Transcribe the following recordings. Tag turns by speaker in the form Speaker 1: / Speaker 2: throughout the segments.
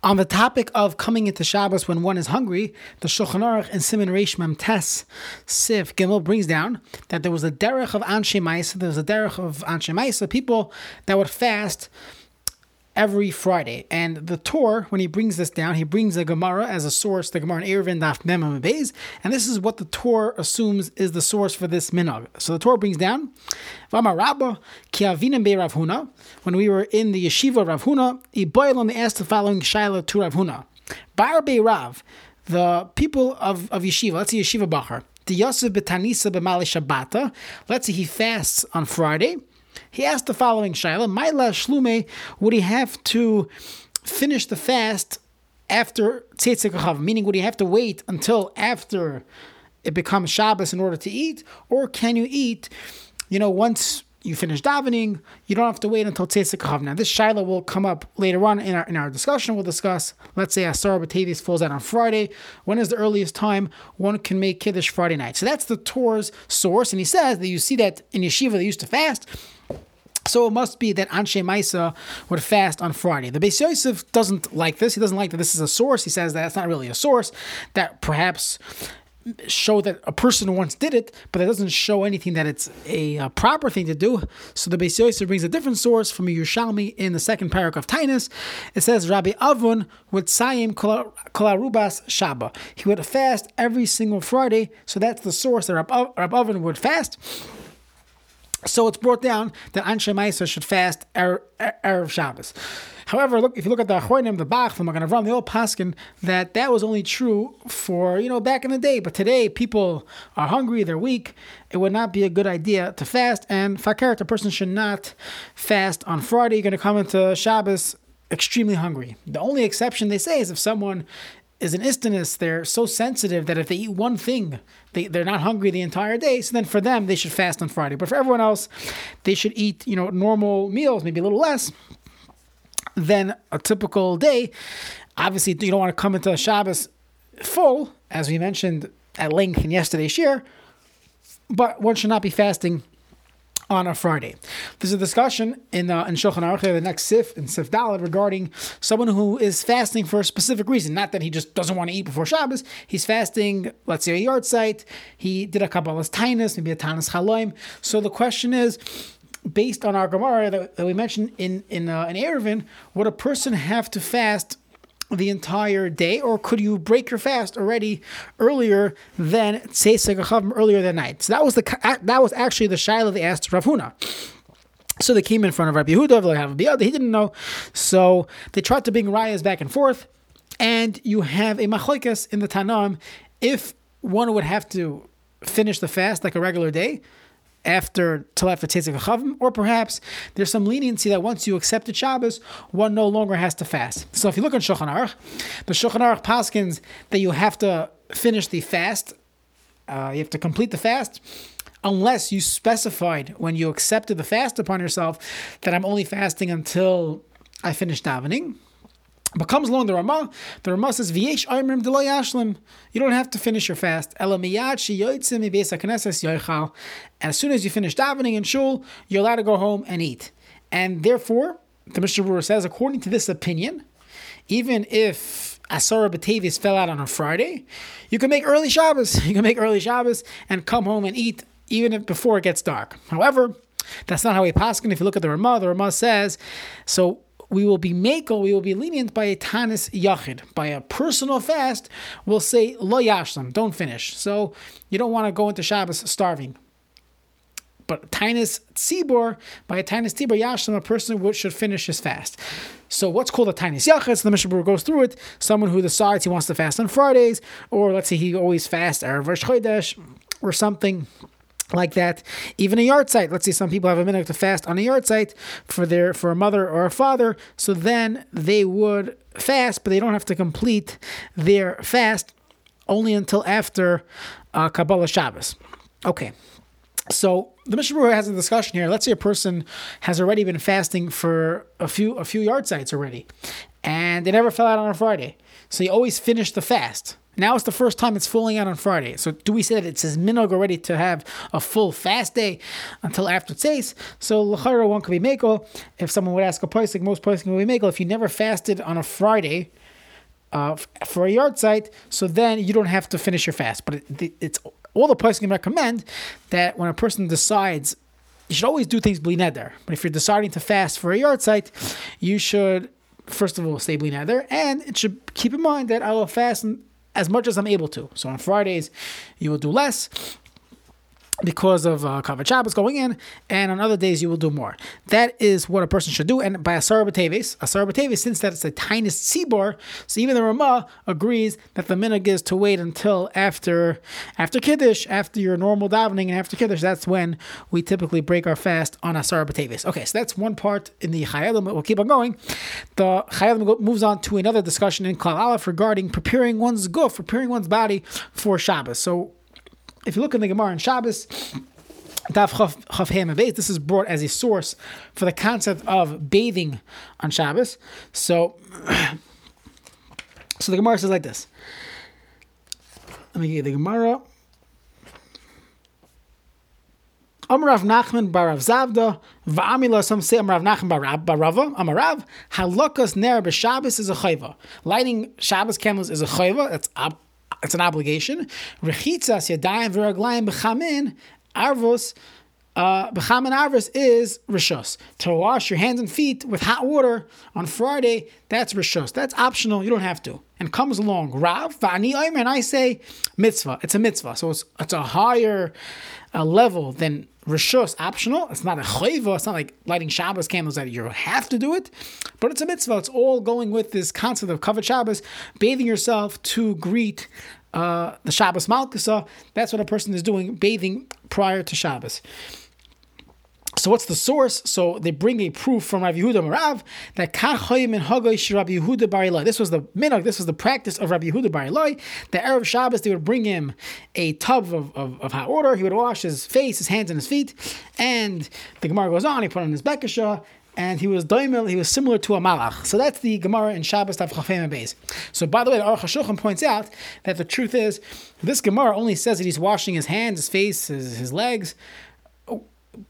Speaker 1: On the topic of coming into Shabbos when one is hungry, the Shulchan Aruch and Siman Reish Mem Tes Sif Gimel brings down that there was a derech of Anshe Maisa, there was a derech of Anshe Maisa, people that would fast every Friday. And the Tur, when he brings this down, he brings the Gemara as a source, the Gemara in Eruvin Daf Mem Beis, and this is what the Tur assumes is the source for this minhag. So the Tur brings down, Vama Rabba, Ki Avinim Be Rav Huna, when we were in the yeshiva Rav Huna, Iboilon asked the following Shaila to Rav Huna. Bar Be Rav, the people of, of yeshiva, let's say yeshiva Bachar, the Yosef Betanisa B'Mali Shabbata, let's say he fasts on Friday, he asked the following Shaila, Maila Shlume, would he have to finish the fast after Tzetzik Meaning, would he have to wait until after it becomes Shabbos in order to eat? Or can you eat, you know, once you finish davening, you don't have to wait until Tzetzik Now, this Shaila will come up later on in our, in our discussion. We'll discuss, let's say Asar B'Teves falls out on Friday. When is the earliest time one can make Kiddush Friday night? So that's the Tur's source. And he says that you see that in Yeshiva they used to fast. So it must be that Anshe Maisa would fast on Friday. The Beis Yosef doesn't like this. He doesn't like that this is a source. He says that it's not really a source. That perhaps show that a person once did it, but it doesn't show anything that it's a, uh, proper thing to do. So the Beis Yosef brings a different source from a Yerushalmi in the second paragraph of Tainus. It says Rabbi Avon would sayim kolarubas shaba. He would fast every single Friday. So that's the source that Rabbi Avon would fast. So it's brought down that Anshe Meiser should fast Erev er, Shabbos. However, look if you look at the Achronim, the Bach, the Magen Avram, the old Paskin, that that was only true for you know back in the day. But today, people are hungry, they're weak. It would not be a good idea to fast. And fakert, a person should not fast on Friday. You're going to come into Shabbos extremely hungry. The only exception they say is if someone is an istinus. They're so sensitive that if they eat one thing, they, they're not hungry the entire day. So then for them, they should fast on Friday. But for everyone else, they should eat, you know, normal meals, maybe a little less than a typical day. Obviously, you don't want to come into Shabbos full, as we mentioned at length in yesterday's share, but one should not be fasting on a Friday. There's a discussion in uh, in Shulchan Aruch, the next Sif in Sif Dalad, regarding someone who is fasting for a specific reason. Not that he just doesn't want to eat before Shabbos. He's fasting, let's say, a yahrzeit. He did a Kabbalah's Tainus, maybe a Tainus Chaloim. So the question is, based on our Gemara that, that we mentioned in in uh, in Eruvin, would a person have to fast the entire day, or could you break your fast already earlier than Tzeisek earlier than night? So that was the that was actually the Shiloh they asked Rav Huna. So they came in front of Rabbi Yehuda, he didn't know. So they tried to bring rayas back and forth, and you have a machlokas in the Tanam if one would have to finish the fast like a regular day, after after Chavim, or perhaps there's some leniency that once you accepted Shabbos, one no longer has to fast. So if you look at Shulchan Aruch, the Shulchan Aruch paskins that you have to finish the fast, uh, you have to complete the fast, unless you specified when you accepted the fast upon yourself that I'm only fasting until I finish davening. But comes along the Ramah, the Ramah says, V'yesh oimrim de yashlim. You don't have to finish your fast. As soon as you finish davening in shul, you're allowed to go home and eat. And therefore, the Mishnah says, according to this opinion, even if Asara B'Teves fell out on a Friday, you can make early Shabbos. You can make early Shabbos and come home and eat even if, before it gets dark. However, that's not how we paskin. If you look at the Ramah, the Ramah says, so we will be makel, we will be lenient by a tanis yachid, by a personal fast. We'll say lo yashlam, don't finish. So you don't want to go into Shabbos starving. But tanis tzibor, by a tanis tzibor yashlam, a person should finish his fast. So what's called a tanis yachid? So the Mishnah goes through it. Someone who decides he wants to fast on Fridays, or let's say he always fasts Erev Chodesh, or something like that. Even a yahrzeit. Let's say some people have a minute to fast on a yahrzeit for their for a mother or a father. So then they would fast, but they don't have to complete their fast only until after uh, Kabbalah Shabbos. Okay. So the Mishnah has a discussion here. Let's say a person has already been fasting for a few a few yahrzeits already, and they never fell out on a Friday. So he always finished the fast Now it's the first time it's falling out on Friday. So do we say that it says minog already to have a full fast day until after tzeis? So l'chayra one could be makel. If someone would ask a posik, most posik would be makel. If you never fasted on a Friday, uh, for a yahrzeit, so then you don't have to finish your fast. But it, it's all the person can recommend that when a person decides, you should always do things bli neder. But if you're deciding to fast for a yahrzeit, you should first of all stay bli neder, and it should keep in mind that I will fast as much as I'm able to. So on Fridays, you will do less because of uh, Shabbos going in, and on other days you will do more. That is what a person should do. And by Asar B'Teves, Asar B'Teves, since that it's the tiniest tzibor, so even the Ramah agrees that the minhag is to wait until after after Kiddush, after your normal davening, and after Kiddush, that's when we typically break our fast on Asar B'Teves. Okay, so that's one part in the Chayei Adam, we'll keep on going. The Chayei Adam moves on to another discussion in Klal regarding preparing one's guf, preparing one's body for Shabbos. So if you look in the Gemara in Shabbos, this is brought as a source for the concept of bathing on Shabbos. So, so the Gemara says like this. Let me give you the Gemara. Amrav Nachman barav Zavda, va'amila some say Amrav Nachman barav barava, Amarav, halakas ner b'Shabbos is a chayva. Lighting Shabbos candles is a chayva, that's it's an obligation. Rechitzas yadayim v'raglayim b'chamin arvos. Uh, arvos is rishos. To wash your hands and feet with hot water on Friday, that's rishos. That's optional. You don't have to. And comes along Rav v'ani and I say mitzvah. It's a mitzvah, so it's it's a higher uh, level than rishos optional. It's not a chayva. It's not like lighting Shabbos candles that you have to do it, but it's a mitzvah. It's all going with this concept of kavod Shabbos, bathing yourself to greet uh, the Shabbos Malkusa. That's what a person is doing, bathing prior to Shabbos. So what's the source? So they bring a proof from Rabbi Yehuda Marav that Kachayim and Hagoy Rabbi Yehuda Bar This was the minhag. This was the practice of Rabbi Yehuda Bar The Erev Shabbos they would bring him a tub of, of, of, hot water. He would wash his face, his hands, and his feet. And the Gemara goes on. He put on his bekasha. And he was daimel, he was similar to a malach. So that's the Gemara in Shabbos Tav Chafem Beis. So by the way, the Aruch HaShulchan points out that the truth is, this Gemara only says that he's washing his hands, his face, his, his legs,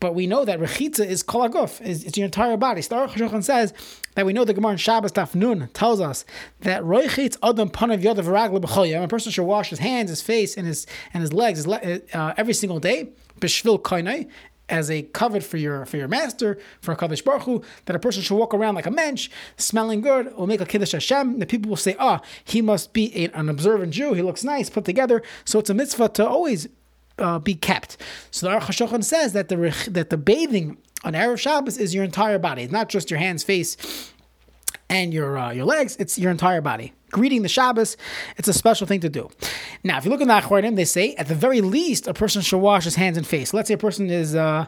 Speaker 1: but we know that rechitza is kolaguf, is it's your entire body. Star Chashochan says that we know the Gemara in Shabbos Taf Nun tells us that roichitz adam panav yodav ragla b'choyam. A person should wash his hands, his face, and his and his legs uh, every single day. B'shvil koinai as a covet for your for your master, for a Kadosh Baruch Hu, that a person should walk around like a mensch, smelling good, will make a Kiddush Hashem. The people will say, ah, oh, he must be an observant Jew, he looks nice, put together. So it's a mitzvah to always uh, be kept. So the Aruch HaShulchan says that the that the bathing on Erev Shabbos is your entire body, it's not just your hands, face, and your uh, your legs. It's your entire body. Greeting the Shabbos, it's a special thing to do. Now, if you look in the Achronim, they say at the very least a person should wash his hands and face. Let's say a person is. Uh,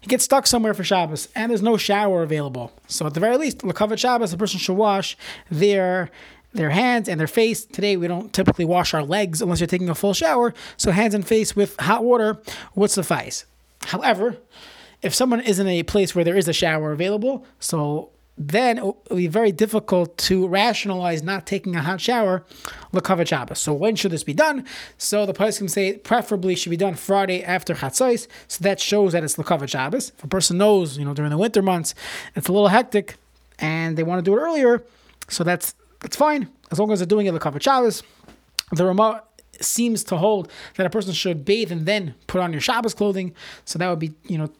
Speaker 1: he gets stuck somewhere for Shabbos and there's no shower available. So at the very least, Lakavat Shabbos, a person should wash their their hands and their face. Today, we don't typically wash our legs unless you're taking a full shower, so hands and face with hot water would suffice. However, if someone is in a place where there is a shower available, so then it will be very difficult to rationalize not taking a hot shower l'kavod Shabbos. So when should this be done? So the can say preferably should be done Friday after Chatzos. So that shows that it's l'kavod Shabbos. If a person knows, you know, during the winter months, it's a little hectic and they want to do it earlier, so that's that's fine as long as they're doing it the Shabbos. The Ramah seems to hold that a person should bathe and then put on your Shabbos clothing. So that would be, you know,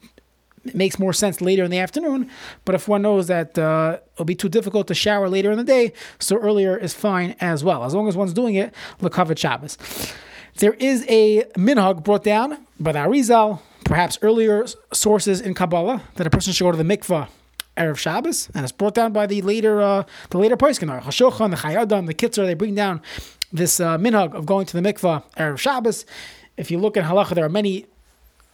Speaker 1: it makes more sense later in the afternoon. But if one knows that uh, it'll be too difficult to shower later in the day, so earlier is fine as well, as long as one's doing it Lakavit Shabbos. There is a minhag brought down by the Arizal, perhaps earlier sources in Kabbalah, that a person should go to the mikvah Erev Shabbos, and it's brought down by the later uh, the later Poiskin, Hashochan, the Chayei Adam, the Kitzur, they bring down this uh, minhag of going to the mikvah Erev Shabbos. If you look at halacha, there are many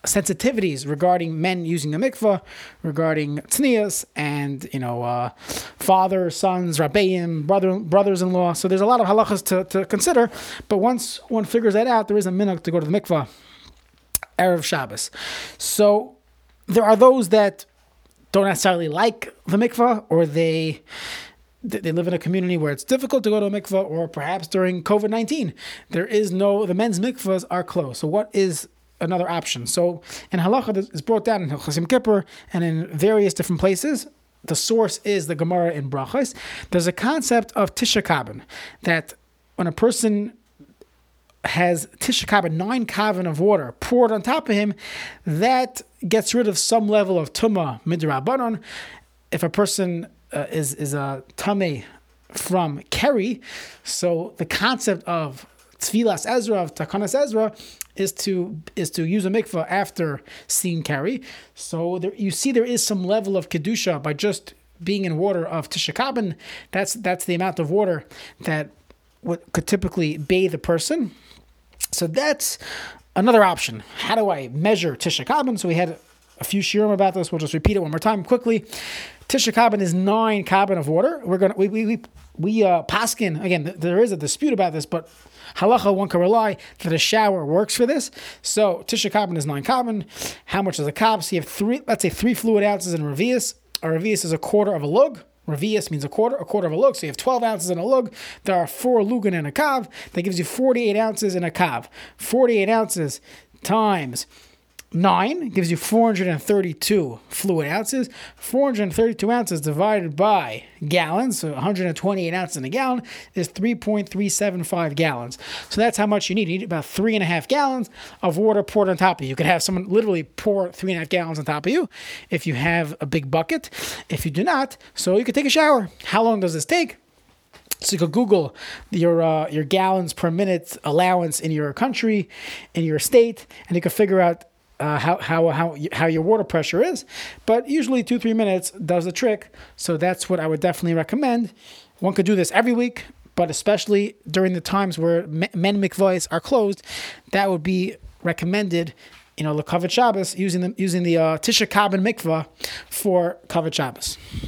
Speaker 1: sensitivities regarding men using the mikvah, regarding tznias and you know uh, father, sons, rabbeim, brother, brothers-in-law. So there's a lot of halachas to, to consider. But once one figures that out, there is a minhag to go to the mikvah erev Shabbos. So there are those that don't necessarily like the mikvah or they they live in a community where it's difficult to go to a mikvah, or perhaps during COVID 19, there is no, the men's mikvahs are closed. So, what is another option? So, in halacha, is brought down in Chasim Kippur and in various different places. The source is the Gemara in Brachos. There's a concept of Tisha Kabin that when a person has Tisha nine kavin of water poured on top of him, that gets rid of some level of Tuma Midrabanon. If a person uh, is is a tame from keri. So the concept of Tfilas Ezra of Takanas Ezra is to is to use a mikvah after seeing keri. So there, you see there is some level of kedusha by just being in water of Tishakabin. That's that's the amount of water that what could typically bathe a person. So that's another option. How do I measure Tishakabin? So we had a few shirim about this. We'll just repeat it one more time quickly. Tisha Kabin is nine kabin of water. We're gonna we we we, we uh, paskin again. There is a dispute about this, but halacha one can rely that a shower works for this. So Tisha Kabin is nine kabin. How much is a kab? So you have three. Let's say three fluid ounces in revius. A revius is a quarter of a lug. Revius means a quarter, a quarter of a lug. So you have 12 ounces in a lug. There are four lugan in a kav. That gives you 48 ounces in a kav. 48 ounces times 9 gives you 432 fluid ounces. 432 ounces divided by gallons, so 128 ounces in a gallon, is 3.375 gallons. So that's how much you need. You need about three and a half gallons of water poured on top of you. You could have someone literally pour three and a half gallons on top of you if you have a big bucket. If you do not, so you could take a shower. How long does this take? So you could Google your uh, your gallons per minute allowance in your country, in your state, and you could figure out uh, how, how, how, how your water pressure is. But usually, two, three minutes does the trick. So that's what I would definitely recommend. One could do this every week, but especially during the times where men mikvahs are closed, that would be recommended. You know, the Kavod Shabbos using the using the uh, Tisha Kabin mikvah for Kavod Shabbos.